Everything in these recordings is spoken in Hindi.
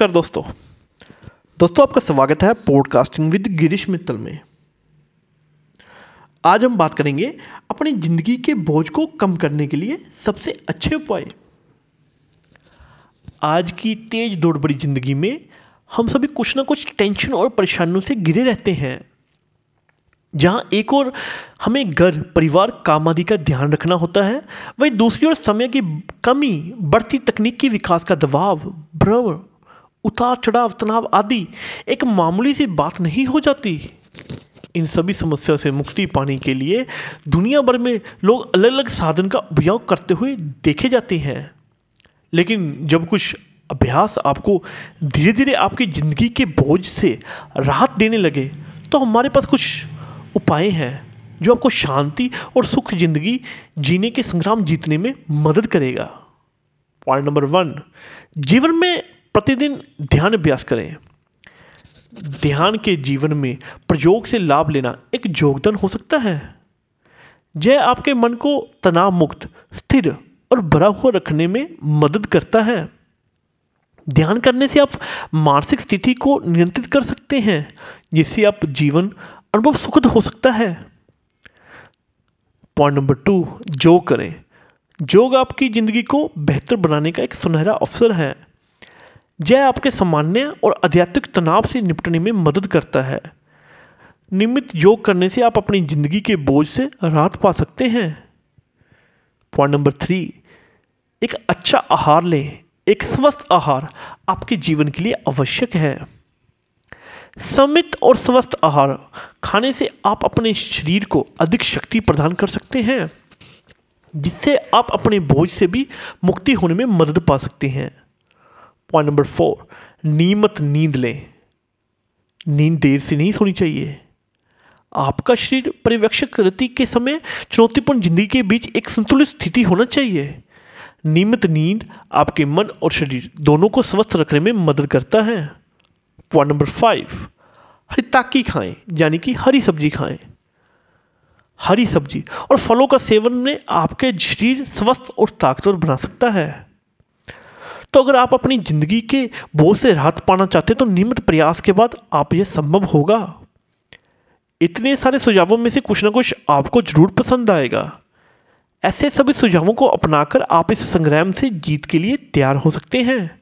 नमस्कार दोस्तों। दोस्तों, आपका स्वागत है पॉडकास्टिंग विद गिरीश मित्तल में। आज हम बात करेंगे अपनी ज़िंदगी के बोझ को कम करने के लिए सबसे अच्छे उपाय। आज की तेज दौड़ बड़ी ज़िंदगी में हम सभी कुछ ना कुछ टेंशन और परेशानियों से घिरे रहते हैं। जहाँ एक और हमें घर, परिवार, काम आदि का ध्यान रखना होता है, वहीं दूसरी ओर समय की कमी, बढ़ती तकनीकी विकास का दबाव, भ्रम उतार चढ़ाव, तनाव आदि एक मामूली सी बात नहीं हो जाती। इन सभी समस्या से मुक्ति पाने के लिए दुनिया भर में लोग अलग अलग साधन का उपयोग करते हुए देखे जाते हैं। लेकिन जब कुछ अभ्यास आपको धीरे धीरे आपकी ज़िंदगी के बोझ से राहत देने लगे तो हमारे पास कुछ उपाय हैं जो आपको शांति और सुख ज़िंदगी जीने के संग्राम जीतने में मदद करेगा। पॉइंट नंबर वन, जीवन में प्रतिदिन ध्यान अभ्यास करें। ध्यान के जीवन में प्रयोग से लाभ लेना एक योगदान हो सकता है। यह आपके मन को तनाव मुक्त स्थिर और भरा हुआ रखने में मदद करता है। ध्यान करने से आप मानसिक स्थिति को नियंत्रित कर सकते हैं, जिससे आप जीवन अनुभव सुखद हो सकता है। पॉइंट नंबर टू, योग करें। योग आपकी ज़िंदगी को बेहतर बनाने का एक सुनहरा अवसर है। यह आपके सामान्य और आध्यात्मिक तनाव से निपटने में मदद करता है। नियमित योग करने से आप अपनी ज़िंदगी के बोझ से राहत पा सकते हैं। पॉइंट नंबर थ्री, एक अच्छा आहार लें। एक स्वस्थ आहार आपके जीवन के लिए आवश्यक है। समित और स्वस्थ आहार खाने से आप अपने शरीर को अधिक शक्ति प्रदान कर सकते हैं, जिससे आप अपने बोझ से भी मुक्ति होने में मदद पा सकते हैं। पॉइंट नंबर फोर नियमित नींद लें। नींद देर से नहीं सोनी चाहिए। आपका शरीर परिवेक्षक गति के समय चुनौतीपूर्ण ज़िंदगी के बीच एक संतुलित स्थिति होना चाहिए। नियमित नींद आपके मन और शरीर दोनों को स्वस्थ रखने में मदद करता है। पॉइंट नंबर फाइव हरिताकी खाएँ, यानी कि हरी सब्ज़ी खाएँ। हरी सब्ज़ी और फलों का सेवन में आपके शरीर स्वस्थ और ताकतवर बना सकता है। तो अगर आप अपनी ज़िंदगी के बोझ से राहत पाना चाहते हैं तो नियमित प्रयास के बाद आप यह संभव होगा। इतने सारे सुझावों में से कुछ ना कुछ आपको ज़रूर पसंद आएगा। ऐसे सभी सुझावों को अपनाकर आप इस संग्राम से जीत के लिए तैयार हो सकते हैं।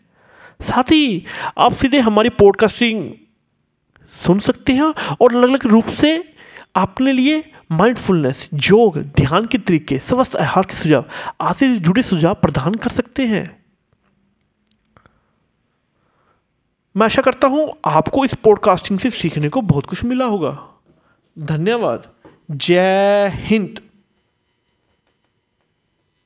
साथ ही आप सीधे हमारी पॉडकास्टिंग सुन सकते हैं और अलग अलग रूप से अपने लिए माइंडफुलनेस योग, ध्यान के तरीके, स्वस्थ आहार के सुझाव आज से जुड़े सुझाव प्रदान कर सकते हैं। मैं आशा करता हूँ आपको इस पॉडकास्टिंग से सीखने को बहुत कुछ मिला होगा। धन्यवाद। जय हिंद।